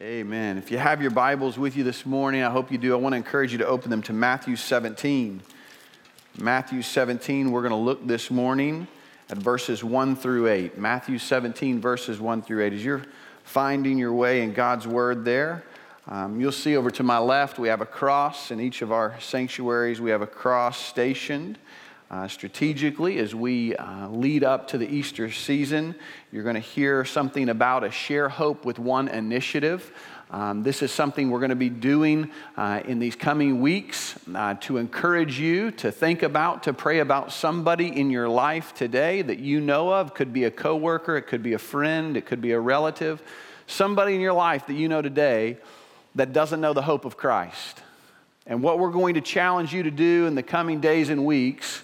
Amen. If you have your Bibles with you this morning, I hope you do. I want to encourage you to open them to Matthew 17. Matthew 17, we're going to look this morning at verses 1 through 8. Matthew 17, verses 1 through 8. As you're finding your way in God's Word there, um, you'll see over to my left, we have a cross. In each of our sanctuaries, we have a cross stationed. Uh, strategically, as we uh, lead up to the Easter season, you're going to hear something about a Share Hope with One initiative. Um, this is something we're going to be doing uh, in these coming weeks uh, to encourage you to think about, to pray about somebody in your life today that you know of. Could be a coworker, it could be a friend, it could be a relative. Somebody in your life that you know today that doesn't know the hope of Christ. And what we're going to challenge you to do in the coming days and weeks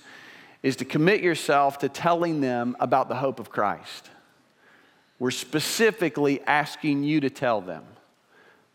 is to commit yourself to telling them about the hope of Christ. We're specifically asking you to tell them.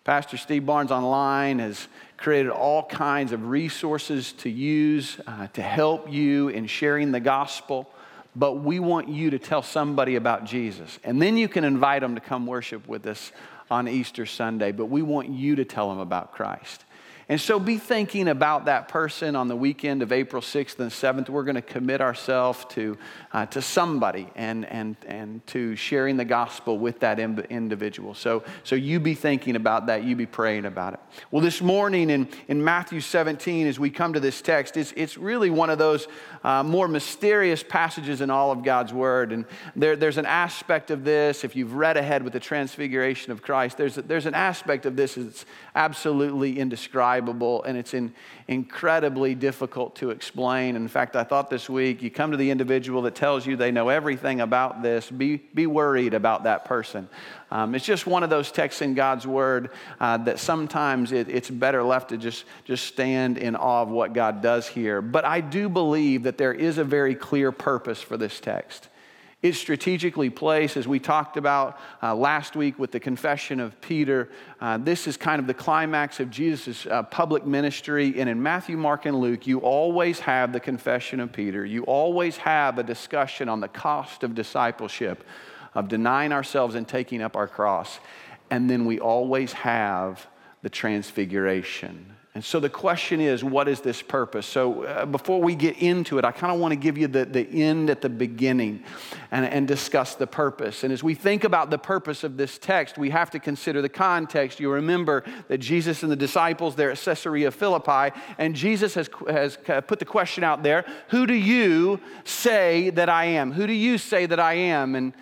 Pastor Steve Barnes Online has created all kinds of resources to use uh, to help you in sharing the gospel, but we want you to tell somebody about Jesus. And then you can invite them to come worship with us on Easter Sunday, but we want you to tell them about Christ. And so be thinking about that person on the weekend of April 6th and 7th. We're going to commit ourselves to, uh, to somebody and, and, and to sharing the gospel with that individual. So, so you be thinking about that. You be praying about it. Well, this morning in, in Matthew 17, as we come to this text, it's, it's really one of those uh, more mysterious passages in all of God's Word. And there, there's an aspect of this, if you've read ahead with the transfiguration of Christ, there's, there's an aspect of this that's absolutely indescribable and it's in, incredibly difficult to explain. In fact, I thought this week, you come to the individual that tells you they know everything about this, be, be worried about that person. Um, it's just one of those texts in God's Word uh, that sometimes it, it's better left to just, just stand in awe of what God does here. But I do believe that there is a very clear purpose for this text. It's strategically placed, as we talked about uh, last week with the confession of Peter. Uh, this is kind of the climax of Jesus' uh, public ministry. And in Matthew, Mark, and Luke, you always have the confession of Peter. You always have a discussion on the cost of discipleship, of denying ourselves and taking up our cross. And then we always have the transfiguration and so the question is, what is this purpose? So uh, before we get into it, I kind of want to give you the, the end at the beginning and, and discuss the purpose. And as we think about the purpose of this text, we have to consider the context. You remember that Jesus and the disciples, they're at Caesarea Philippi, and Jesus has, has put the question out there Who do you say that I am? Who do you say that I am? And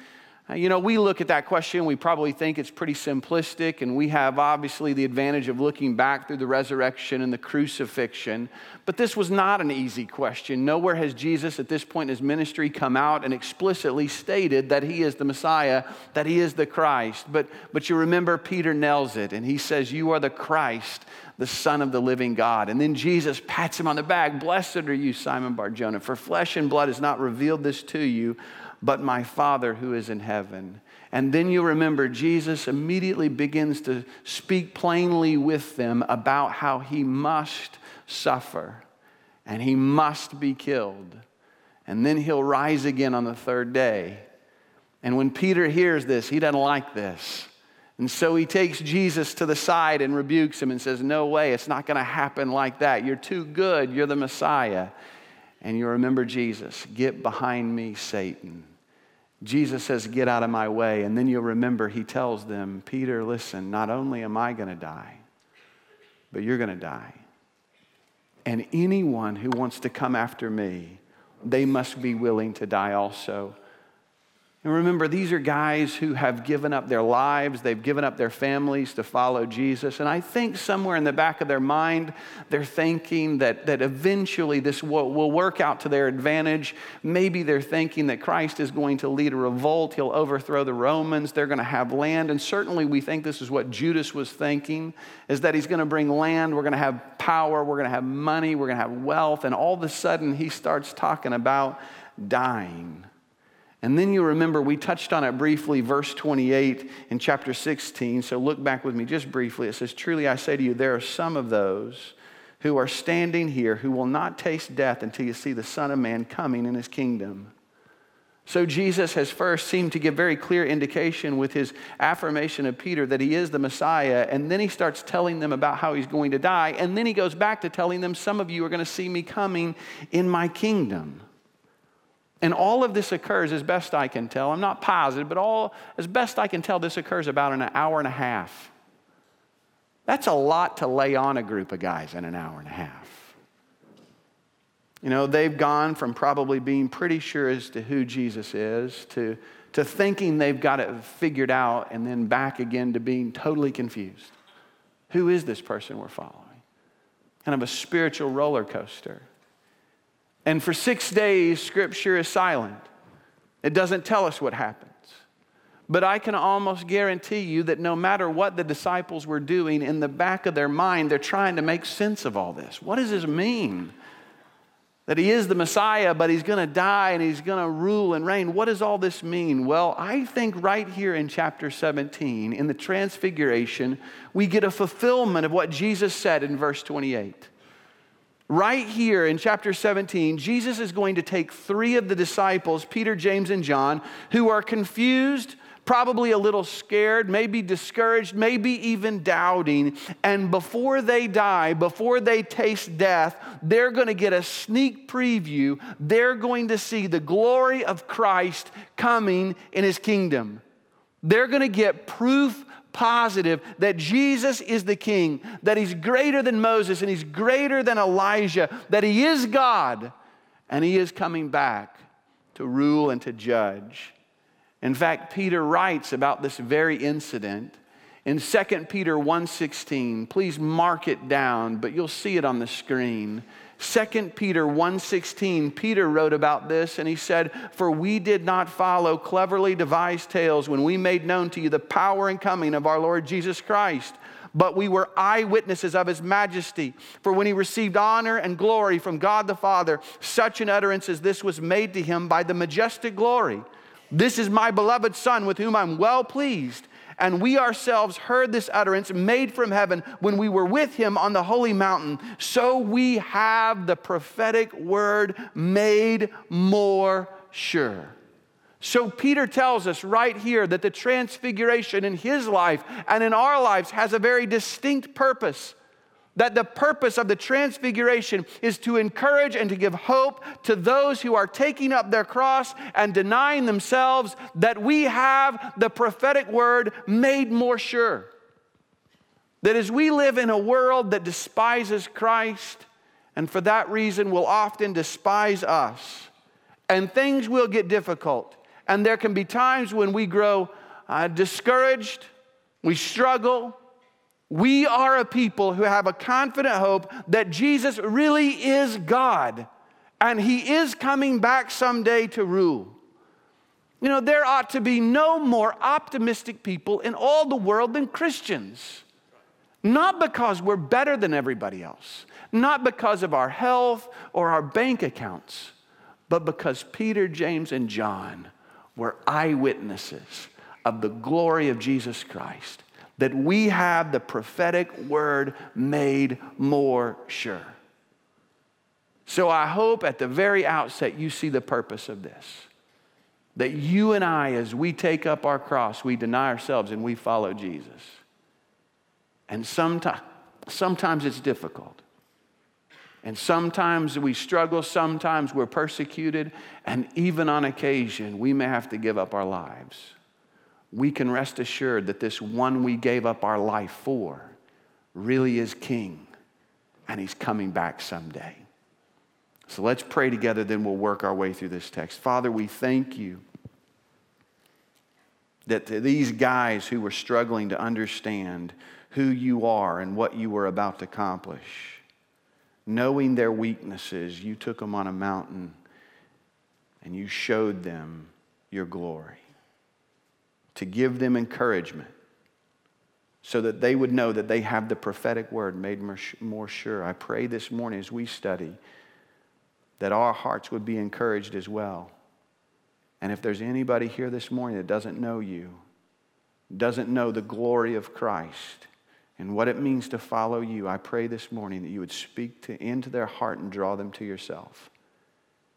Uh, you know, we look at that question, we probably think it's pretty simplistic, and we have obviously the advantage of looking back through the resurrection and the crucifixion. But this was not an easy question. Nowhere has Jesus at this point in his ministry come out and explicitly stated that he is the Messiah, that he is the Christ. But, but you remember Peter nails it, and he says, You are the Christ, the Son of the living God. And then Jesus pats him on the back Blessed are you, Simon Barjona, for flesh and blood has not revealed this to you but my Father who is in heaven. And then you remember Jesus immediately begins to speak plainly with them about how he must suffer and he must be killed. And then he'll rise again on the third day. And when Peter hears this, he doesn't like this. And so he takes Jesus to the side and rebukes him and says, No way, it's not going to happen like that. You're too good. You're the Messiah. And you remember Jesus, get behind me, Satan. Jesus says, Get out of my way. And then you'll remember he tells them, Peter, listen, not only am I going to die, but you're going to die. And anyone who wants to come after me, they must be willing to die also. And remember, these are guys who have given up their lives, they've given up their families to follow Jesus. And I think somewhere in the back of their mind, they're thinking that, that eventually this will, will work out to their advantage. Maybe they're thinking that Christ is going to lead a revolt, he'll overthrow the Romans, they're going to have land. And certainly we think this is what Judas was thinking, is that he's going to bring land, we're going to have power, we're going to have money, we're going to have wealth. And all of a sudden, he starts talking about dying. And then you remember, we touched on it briefly, verse 28 in chapter 16. So look back with me just briefly. It says, Truly I say to you, there are some of those who are standing here who will not taste death until you see the Son of Man coming in his kingdom. So Jesus has first seemed to give very clear indication with his affirmation of Peter that he is the Messiah, and then he starts telling them about how he's going to die, and then he goes back to telling them, Some of you are going to see me coming in my kingdom. And all of this occurs, as best I can tell, I'm not positive, but all, as best I can tell, this occurs about in an hour and a half. That's a lot to lay on a group of guys in an hour and a half. You know, they've gone from probably being pretty sure as to who Jesus is to, to thinking they've got it figured out and then back again to being totally confused. Who is this person we're following? Kind of a spiritual roller coaster. And for six days, Scripture is silent. It doesn't tell us what happens. But I can almost guarantee you that no matter what the disciples were doing, in the back of their mind, they're trying to make sense of all this. What does this mean? That he is the Messiah, but he's going to die and he's going to rule and reign. What does all this mean? Well, I think right here in chapter 17, in the Transfiguration, we get a fulfillment of what Jesus said in verse 28. Right here in chapter 17, Jesus is going to take three of the disciples, Peter, James, and John, who are confused, probably a little scared, maybe discouraged, maybe even doubting. And before they die, before they taste death, they're going to get a sneak preview. They're going to see the glory of Christ coming in his kingdom. They're going to get proof positive that Jesus is the king, that he's greater than Moses and he's greater than Elijah, that he is God and he is coming back to rule and to judge. In fact, Peter writes about this very incident in 2 Peter 1:16. Please mark it down, but you'll see it on the screen. 2 Peter 1:16 Peter wrote about this and he said for we did not follow cleverly devised tales when we made known to you the power and coming of our Lord Jesus Christ but we were eyewitnesses of his majesty. For when he received honor and glory from God the Father such an utterance as this was made to him by the majestic glory. This is my beloved son with whom I'm well pleased and we ourselves heard this utterance made from heaven when we were with him on the holy mountain. So we have the prophetic word made more sure. So Peter tells us right here that the transfiguration in his life and in our lives has a very distinct purpose that the purpose of the transfiguration is to encourage and to give hope to those who are taking up their cross and denying themselves that we have the prophetic word made more sure. That as we live in a world that despises Christ, and for that reason will often despise us, and things will get difficult, and there can be times when we grow uh, discouraged, we struggle, we are a people who have a confident hope that Jesus really is God and he is coming back someday to rule. You know, there ought to be no more optimistic people in all the world than Christians. Not because we're better than everybody else, not because of our health or our bank accounts, but because Peter, James, and John were eyewitnesses of the glory of Jesus Christ that we have the prophetic word made more sure. So I hope at the very outset you see the purpose of this. That you and I, as we take up our cross, we deny ourselves and we follow Jesus. And sometimes, sometimes it's difficult. And sometimes we struggle, sometimes we're persecuted, and even on occasion, we may have to give up our lives we can rest assured that this one we gave up our life for really is king and he's coming back someday. So let's pray together, then we'll work our way through this text. Father, we thank you that to these guys who were struggling to understand who you are and what you were about to accomplish, knowing their weaknesses, you took them on a mountain and you showed them your glory to give them encouragement so that they would know that they have the prophetic word made more sure. I pray this morning as we study that our hearts would be encouraged as well. And if there's anybody here this morning that doesn't know you, doesn't know the glory of Christ and what it means to follow you, I pray this morning that you would speak to, into their heart and draw them to yourself.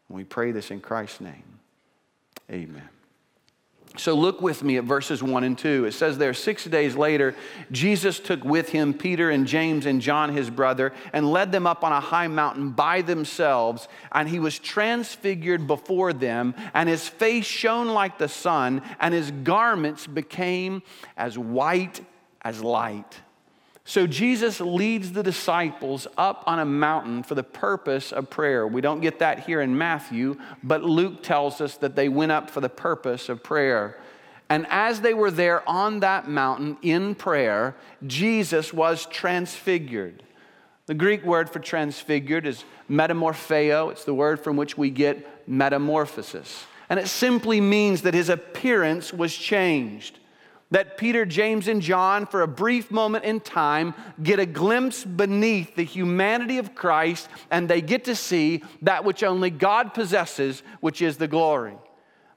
And we pray this in Christ's name. Amen. So look with me at verses 1 and 2. It says there, six days later, Jesus took with him Peter and James and John, his brother, and led them up on a high mountain by themselves. And he was transfigured before them, and his face shone like the sun, and his garments became as white as light. So Jesus leads the disciples up on a mountain for the purpose of prayer. We don't get that here in Matthew, but Luke tells us that they went up for the purpose of prayer. And as they were there on that mountain in prayer, Jesus was transfigured. The Greek word for transfigured is metamorpheo. It's the word from which we get metamorphosis. And it simply means that his appearance was changed that Peter, James, and John, for a brief moment in time, get a glimpse beneath the humanity of Christ and they get to see that which only God possesses, which is the glory.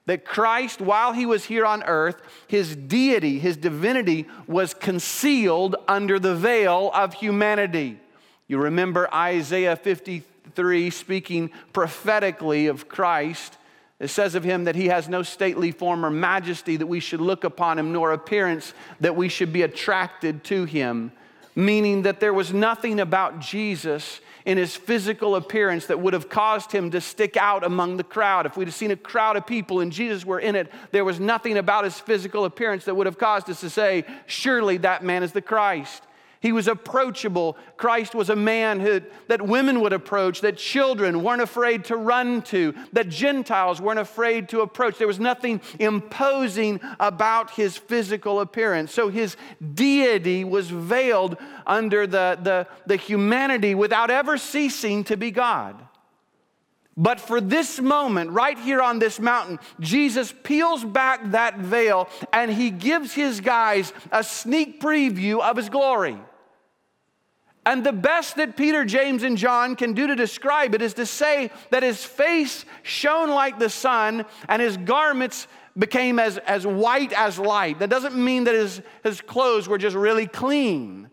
That Christ, while he was here on earth, his deity, his divinity, was concealed under the veil of humanity. You remember Isaiah 53 speaking prophetically of Christ it says of him that he has no stately form or majesty that we should look upon him, nor appearance that we should be attracted to him. Meaning that there was nothing about Jesus in his physical appearance that would have caused him to stick out among the crowd. If we'd have seen a crowd of people and Jesus were in it, there was nothing about his physical appearance that would have caused us to say, Surely that man is the Christ. He was approachable. Christ was a man who, that women would approach, that children weren't afraid to run to, that Gentiles weren't afraid to approach. There was nothing imposing about his physical appearance. So his deity was veiled under the, the, the humanity without ever ceasing to be God. But for this moment, right here on this mountain, Jesus peels back that veil and he gives his guys a sneak preview of his glory. And the best that Peter, James, and John can do to describe it is to say that his face shone like the sun and his garments became as, as white as light. That doesn't mean that his, his clothes were just really clean.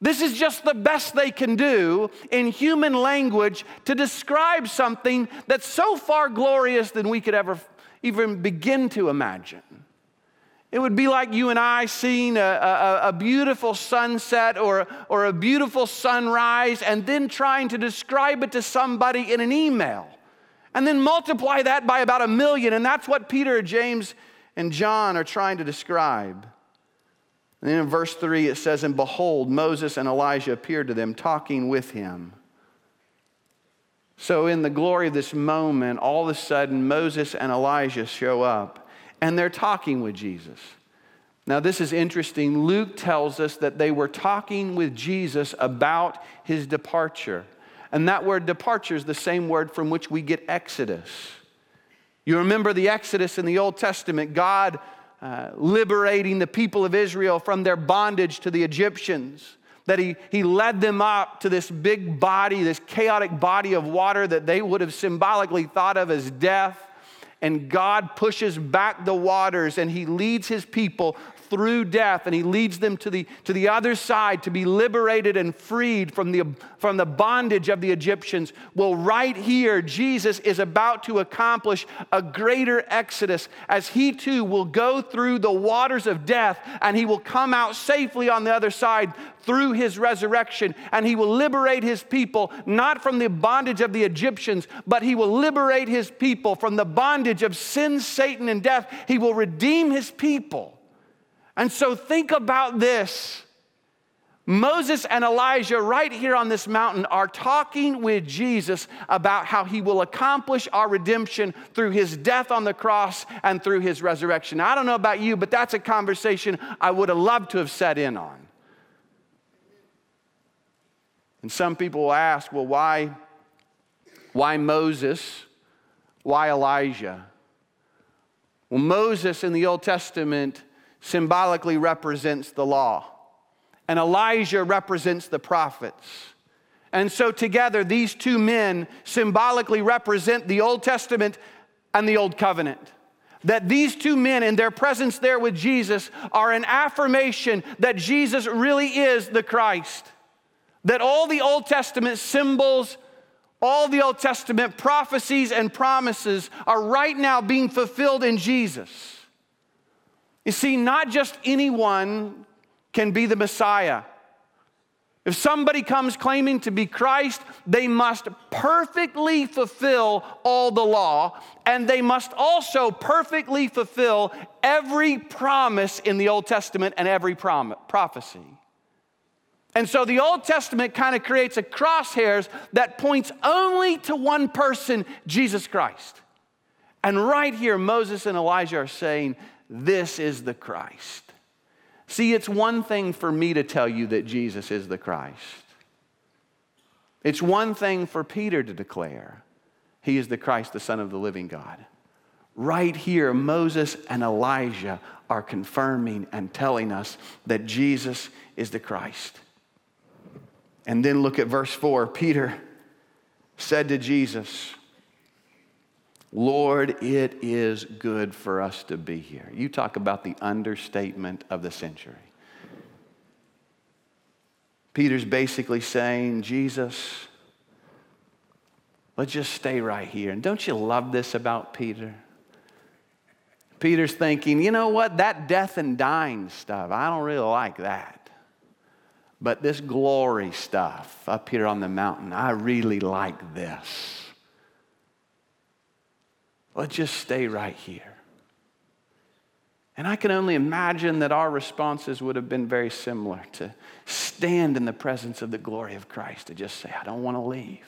This is just the best they can do in human language to describe something that's so far glorious than we could ever even begin to imagine. It would be like you and I seeing a, a, a, beautiful sunset or, or a beautiful sunrise and then trying to describe it to somebody in an email. And then multiply that by about a million. And that's what Peter, James, and John are trying to describe. And then in verse 3, it says, And behold, Moses and Elijah appeared to them, talking with him. So, in the glory of this moment, all of a sudden, Moses and Elijah show up and they're talking with Jesus. Now, this is interesting. Luke tells us that they were talking with Jesus about his departure. And that word departure is the same word from which we get Exodus. You remember the Exodus in the Old Testament, God uh, liberating the people of Israel from their bondage to the Egyptians. That he, he led them up to this big body, this chaotic body of water that they would have symbolically thought of as death and God pushes back the waters and he leads his people through death and he leads them to the, to the other side to be liberated and freed from the, from the bondage of the Egyptians. Well, right here, Jesus is about to accomplish a greater exodus as he too will go through the waters of death and he will come out safely on the other side through his resurrection and he will liberate his people not from the bondage of the Egyptians, but he will liberate his people from the bondage of sin, Satan, and death. He will redeem his people. And so think about this. Moses and Elijah, right here on this mountain, are talking with Jesus about how he will accomplish our redemption through his death on the cross and through his resurrection. Now, I don't know about you, but that's a conversation I would have loved to have set in on. And some people will ask, well, why, why Moses? Why Elijah? Well, Moses in the Old Testament symbolically represents the law, and Elijah represents the prophets. And so, together, these two men symbolically represent the Old Testament and the Old Covenant. That these two men and their presence there with Jesus are an affirmation that Jesus really is the Christ. That all the Old Testament symbols All the Old Testament prophecies and promises are right now being fulfilled in Jesus. You see, not just anyone can be the Messiah. If somebody comes claiming to be Christ, they must perfectly fulfill all the law, and they must also perfectly fulfill every promise in the Old Testament and every prom- prophecy. And so the Old Testament kind of creates a crosshairs that points only to one person, Jesus Christ. And right here, Moses and Elijah are saying, This is the Christ. See, it's one thing for me to tell you that Jesus is the Christ. It's one thing for Peter to declare he is the Christ, the Son of the living God. Right here, Moses and Elijah are confirming and telling us that Jesus is the Christ. And then look at verse 4. Peter said to Jesus, Lord, it is good for us to be here. You talk about the understatement of the century. Peter's basically saying, Jesus, let's just stay right here. And don't you love this about Peter? Peter's thinking, you know what? That death and dying stuff, I don't really like that. But this glory stuff up here on the mountain, I really like this. Let's just stay right here. And I can only imagine that our responses would have been very similar to stand in the presence of the glory of Christ, to just say, I don't want to leave.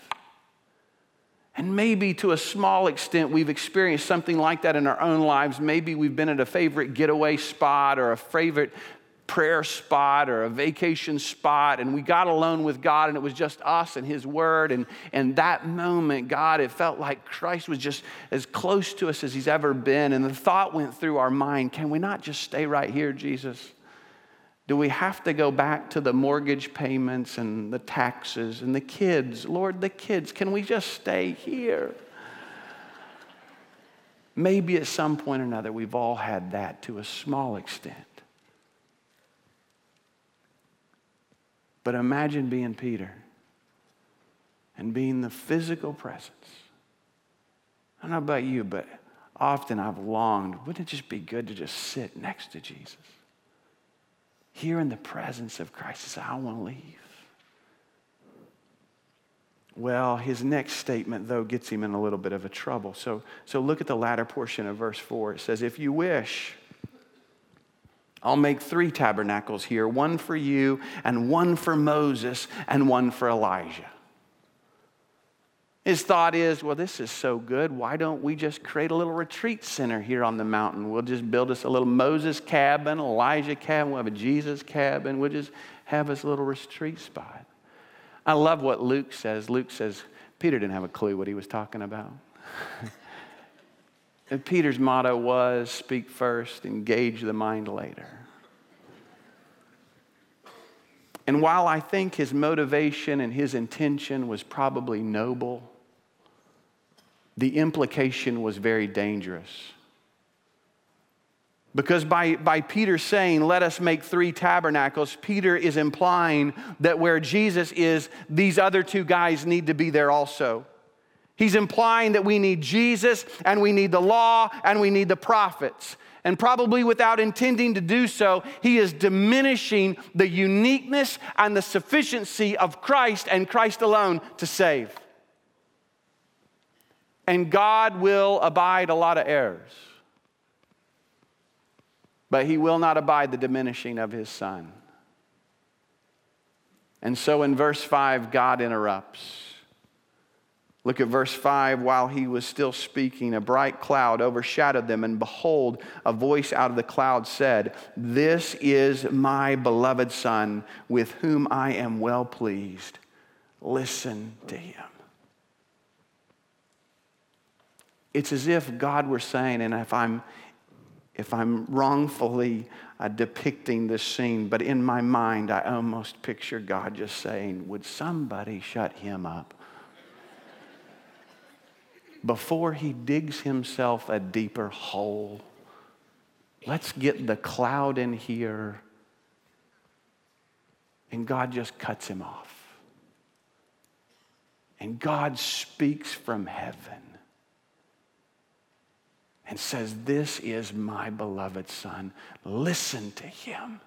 And maybe to a small extent, we've experienced something like that in our own lives. Maybe we've been at a favorite getaway spot or a favorite prayer spot or a vacation spot and we got alone with God and it was just us and His Word. And, and that moment, God, it felt like Christ was just as close to us as He's ever been. And the thought went through our mind can we not just stay right here, Jesus? Do we have to go back to the mortgage payments and the taxes and the kids? Lord, the kids, can we just stay here? Maybe at some point or another, we've all had that to a small extent. But imagine being Peter and being the physical presence. I don't know about you, but often I've longed, wouldn't it just be good to just sit next to Jesus? Here in the presence of Christ, I want to leave. Well, his next statement, though, gets him in a little bit of a trouble. So, so look at the latter portion of verse 4. It says, If you wish, I'll make three tabernacles here one for you, and one for Moses, and one for Elijah. His thought is, well, this is so good. Why don't we just create a little retreat center here on the mountain? We'll just build us a little Moses cabin, Elijah cabin, we'll have a Jesus cabin. We'll just have us a little retreat spot. I love what Luke says. Luke says, Peter didn't have a clue what he was talking about. Peter's motto was speak first, engage the mind later. And while I think his motivation and his intention was probably noble, the implication was very dangerous. Because by, by Peter saying, let us make three tabernacles, Peter is implying that where Jesus is, these other two guys need to be there also. He's implying that we need Jesus and we need the law and we need the prophets. And probably without intending to do so, he is diminishing the uniqueness and the sufficiency of Christ and Christ alone to save. And God will abide a lot of errors, but he will not abide the diminishing of his son. And so in verse 5, God interrupts. Look at verse 5. While he was still speaking, a bright cloud overshadowed them, and behold, a voice out of the cloud said, This is my beloved Son, with whom I am well pleased. Listen to him. It's as if God were saying, and if I'm, if I'm wrongfully uh, depicting this scene, but in my mind, I almost picture God just saying, Would somebody shut him up? Before he digs himself a deeper hole. Let's get the cloud in here. And God just cuts him off. And God speaks from heaven and says, This is my beloved Son. Listen to him.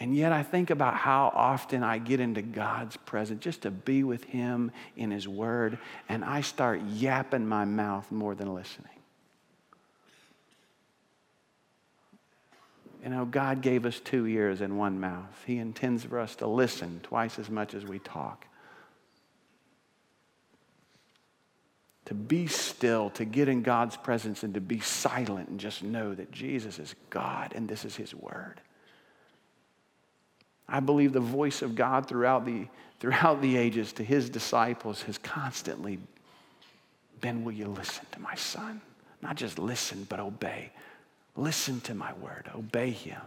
And yet, I think about how often I get into God's presence just to be with Him in His Word, and I start yapping my mouth more than listening. You know, God gave us two ears and one mouth. He intends for us to listen twice as much as we talk. To be still, to get in God's presence, and to be silent and just know that Jesus is God and this is His Word. I believe the voice of God throughout the, throughout the ages to His disciples has constantly been Will you listen to my Son? Not just listen, but obey. Listen to my word, obey him.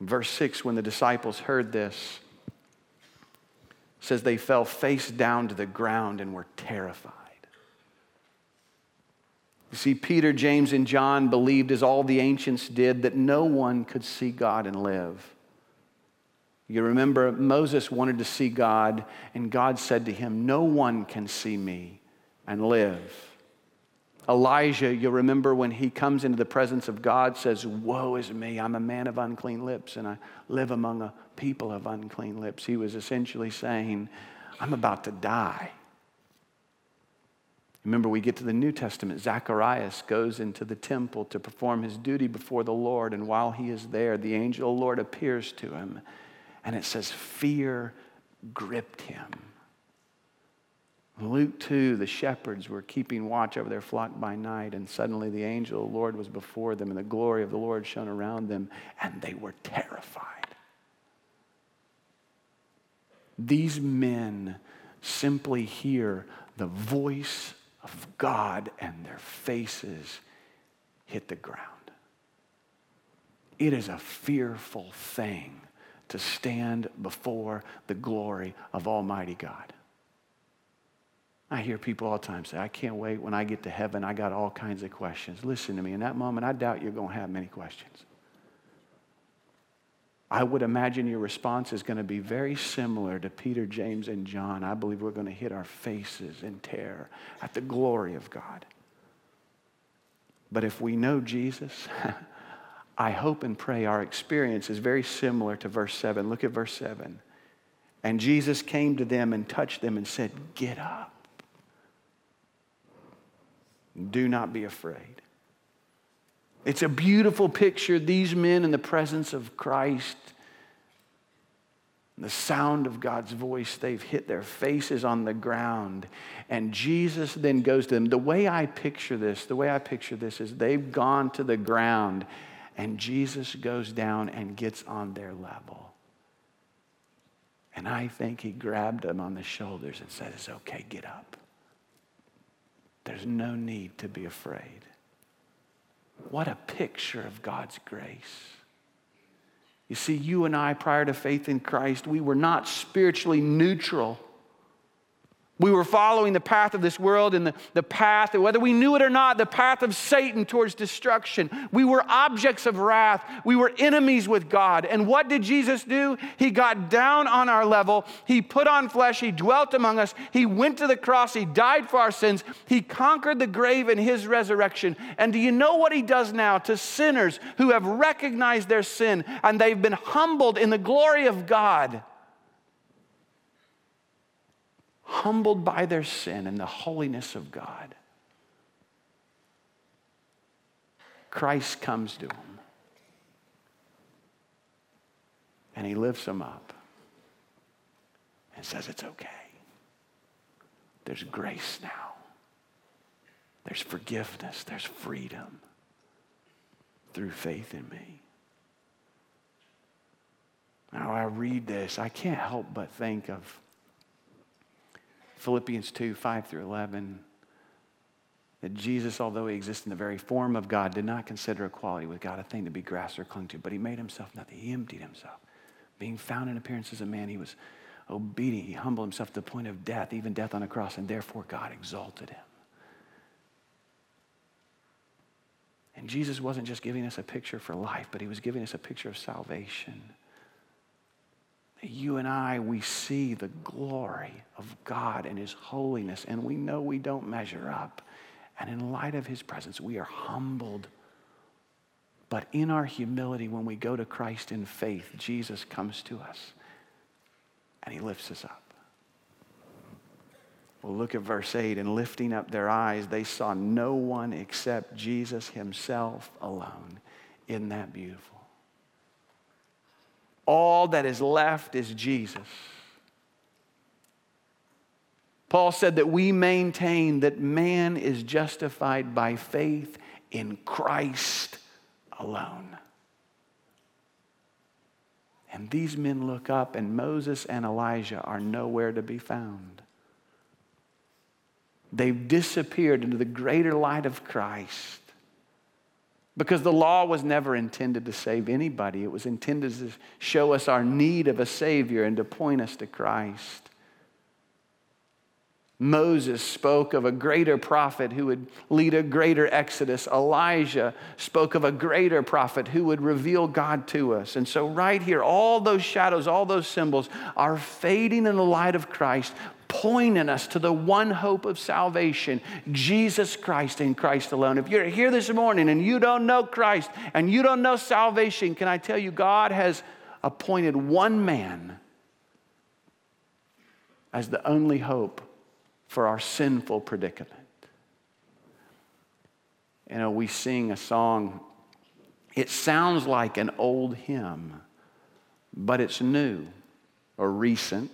Verse 6 when the disciples heard this, says they fell face down to the ground and were terrified. You see, Peter, James, and John believed, as all the ancients did, that no one could see God and live. You remember Moses wanted to see God, and God said to him, No one can see me and live. Elijah, you'll remember when he comes into the presence of God, says, Woe is me, I'm a man of unclean lips, and I live among a people of unclean lips. He was essentially saying, I'm about to die. Remember, we get to the New Testament. Zacharias goes into the temple to perform his duty before the Lord, and while he is there, the angel of the Lord appears to him, and it says, Fear gripped him. Luke 2, the shepherds were keeping watch over their flock by night, and suddenly the angel of the Lord was before them, and the glory of the Lord shone around them, and they were terrified. These men simply hear the voice of God, and their faces hit the ground. It is a fearful thing to stand before the glory of Almighty God. I hear people all the time say, I can't wait. When I get to heaven, I got all kinds of questions. Listen to me. In that moment, I doubt you're going to have many questions. I would imagine your response is going to be very similar to Peter, James, and John. I believe we're going to hit our faces in terror at the glory of God. But if we know Jesus, I hope and pray our experience is very similar to verse 7. Look at verse 7. And Jesus came to them and touched them and said, Get up. Do not be afraid. It's a beautiful picture. These men in the presence of Christ, the sound of God's voice, they've hit their faces on the ground. And Jesus then goes to them. The way I picture this, the way I picture this is they've gone to the ground, and Jesus goes down and gets on their level. And I think he grabbed them on the shoulders and said, It's okay, get up. There's no need to be afraid. What a picture of God's grace. You see, you and I, prior to faith in Christ, we were not spiritually neutral. We were following the path of this world and the, the path, whether we knew it or not, the path of Satan towards destruction. We were objects of wrath. We were enemies with God. And what did Jesus do? He got down on our level. He put on flesh. He dwelt among us. He went to the cross. He died for our sins. He conquered the grave in his resurrection. And do you know what he does now to sinners who have recognized their sin and they've been humbled in the glory of God? Humbled by their sin and the holiness of God. Christ comes to them and he lifts them up and says, It's okay. There's grace now, there's forgiveness, there's freedom through faith in me. Now, I read this, I can't help but think of Philippians 2 5 through 11. That Jesus, although he exists in the very form of God, did not consider equality with God a thing to be grasped or clung to, but he made himself nothing. He emptied himself. Being found in appearance as a man, he was obedient. He humbled himself to the point of death, even death on a cross, and therefore God exalted him. And Jesus wasn't just giving us a picture for life, but he was giving us a picture of salvation you and I, we see the glory of God and His holiness, and we know we don't measure up. And in light of His presence, we are humbled. But in our humility, when we go to Christ in faith, Jesus comes to us and He lifts us up. Well, look at verse 8. And lifting up their eyes, they saw no one except Jesus Himself alone. Isn't that beautiful? All that is left is Jesus. Paul said that we maintain that man is justified by faith in Christ alone. And these men look up, and Moses and Elijah are nowhere to be found. They've disappeared into the greater light of Christ. Because the law was never intended to save anybody, it was intended to show us our need of a Savior and to point us to Christ. Moses spoke of a greater prophet who would lead a greater exodus. Elijah spoke of a greater prophet who would reveal God to us. And so, right here, all those shadows, all those symbols are fading in the light of Christ, pointing us to the one hope of salvation, Jesus Christ and Christ alone. If you're here this morning and you don't know Christ and you don't know salvation, can I tell you, God has appointed one man as the only hope for our sinful predicament. You know, we sing a song, it sounds like an old hymn, but it's new or recent,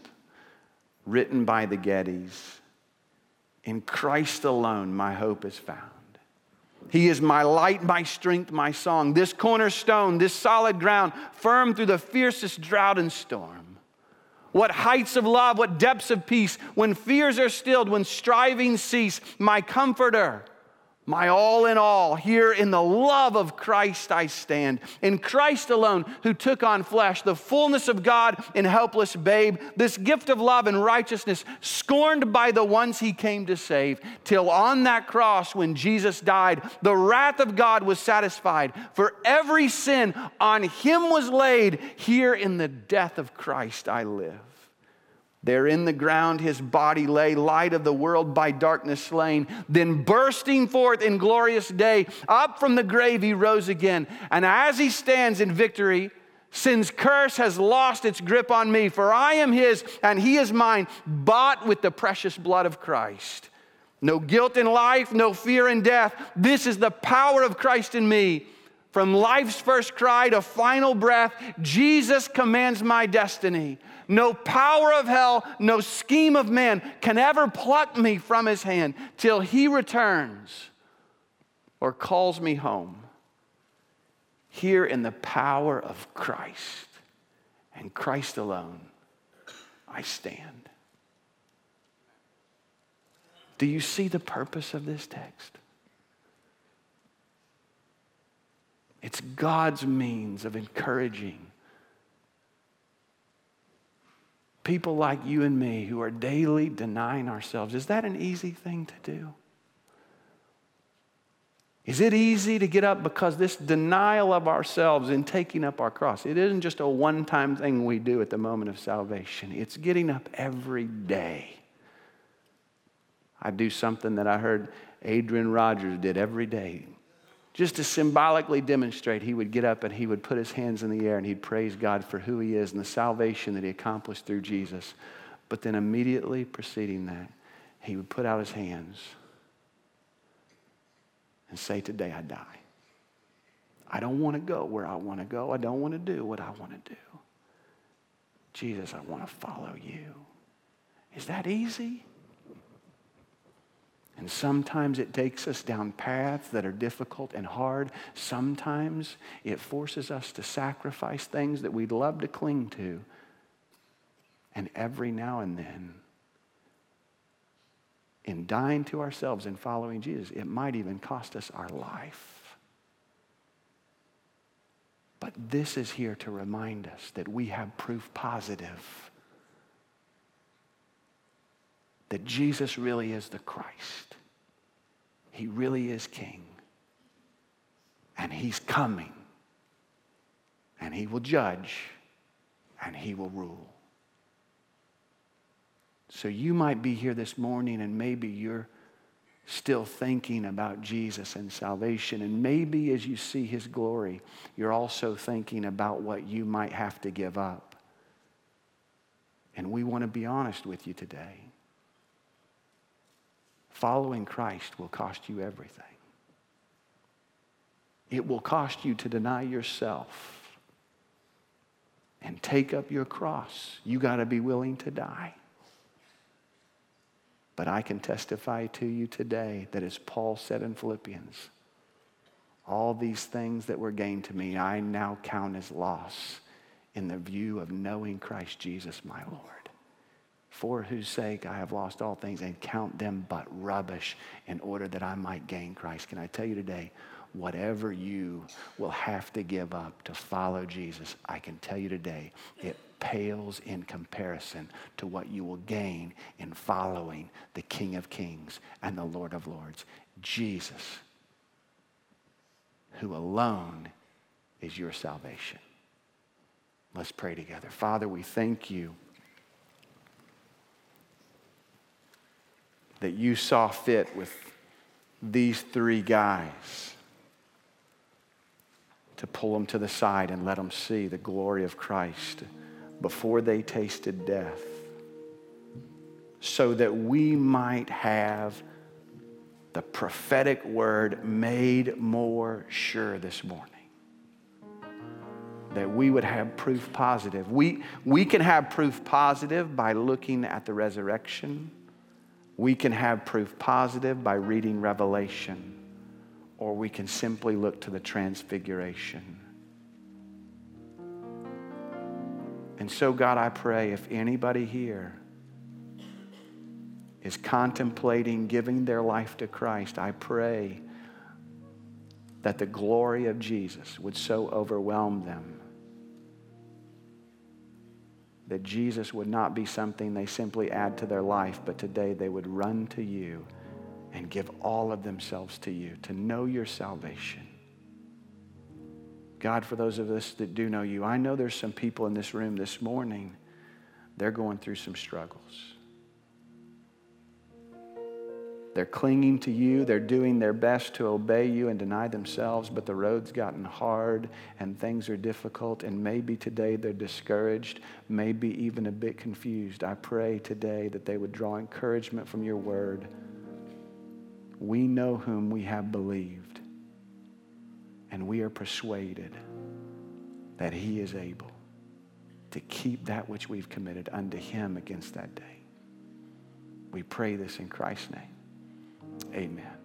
written by the Gettys. In Christ alone, my hope is found. He is my light, my strength, my song, this cornerstone, this solid ground, firm through the fiercest drought and storm. What heights of love, what depths of peace, when fears are stilled, when striving cease, my comforter, my all in all, here in the love of Christ I stand. In Christ alone, who took on flesh, the fullness of God in helpless babe, this gift of love and righteousness, scorned by the ones he came to save, till on that cross when Jesus died, the wrath of God was satisfied. For every sin on him was laid. Here in the death of Christ I live. There in the ground his body lay, light of the world by darkness slain. Then bursting forth in glorious day, up from the grave he rose again. And as he stands in victory, sin's curse has lost its grip on me, for I am his and he is mine, bought with the precious blood of Christ. No guilt in life, no fear in death. This is the power of Christ in me. From life's first cry to final breath, Jesus commands my destiny. No power of hell, no scheme of man can ever pluck me from his hand till he returns or calls me home. Here in the power of Christ and Christ alone, I stand. Do you see the purpose of this text? It's God's means of encouraging people like you and me who are daily denying ourselves. Is that an easy thing to do? Is it easy to get up because this denial of ourselves and taking up our cross, it isn't just a one time thing we do at the moment of salvation, it's getting up every day. I do something that I heard Adrian Rogers did every day just to symbolically demonstrate, he would get up and he would put his hands in the air and he'd praise God for who he is and the salvation that he accomplished through Jesus. But then immediately preceding that, he would put out his hands and say, Today I die. I don't want to go where I want to go. I don't want to do what I want to do. Jesus, I want to follow you. Is that easy? And sometimes it takes us down paths that are difficult and hard. Sometimes it forces us to sacrifice things that we'd love to cling to. And every now and then, in dying to ourselves and following Jesus, it might even cost us our life. But this is here to remind us that we have proof positive that Jesus really is the Christ. He really is King. And He's coming. And He will judge. And He will rule. So you might be here this morning and maybe you're still thinking about Jesus and salvation. And maybe as you see his glory, you're also thinking about what you might have to give up. And we want to be honest with you today. Following Christ will cost you everything. It will cost you to deny yourself and take up your cross. You got to be willing to die. But I can testify to you today that as Paul said in Philippians, all these things that were gained to me, I now count as loss in the view of knowing Christ Jesus my Lord, for whose sake I have lost all things and count them but rubbish in order that I might gain Christ. Can I tell you today, whatever you will have to give up to follow Jesus, I can tell you today, it pales in comparison to what you will gain in following the King of Kings and the Lord of Lords, Jesus, who alone is your salvation. Let's pray together. Father, we thank you that you saw fit with these three guys to pull them to the side and let them see the glory of Christ before they tasted death, so that we might have the prophetic word made more sure this morning. That we would have proof positive. We, we can have proof positive by looking at the resurrection. We can have proof positive by reading Revelation. Or we can simply look to the transfiguration. And so, God, I pray if anybody here is contemplating giving their life to Christ, I pray that the glory of Jesus would so overwhelm them that Jesus would not be something they simply add to their life, but today they would run to you and give all of themselves to you to know your salvation. God, for those of us that do know you, I know there's some people in this room this morning, they're going through some struggles. They're clinging to you. They're doing their best to obey you and deny themselves, but the road's gotten hard and things are difficult. And maybe today they're discouraged, maybe even a bit confused. I pray today that they would draw encouragement from your word. We know whom we have believed and we are persuaded that he is able to keep that which we've committed unto him against that day. We pray this in Christ's name. Amen.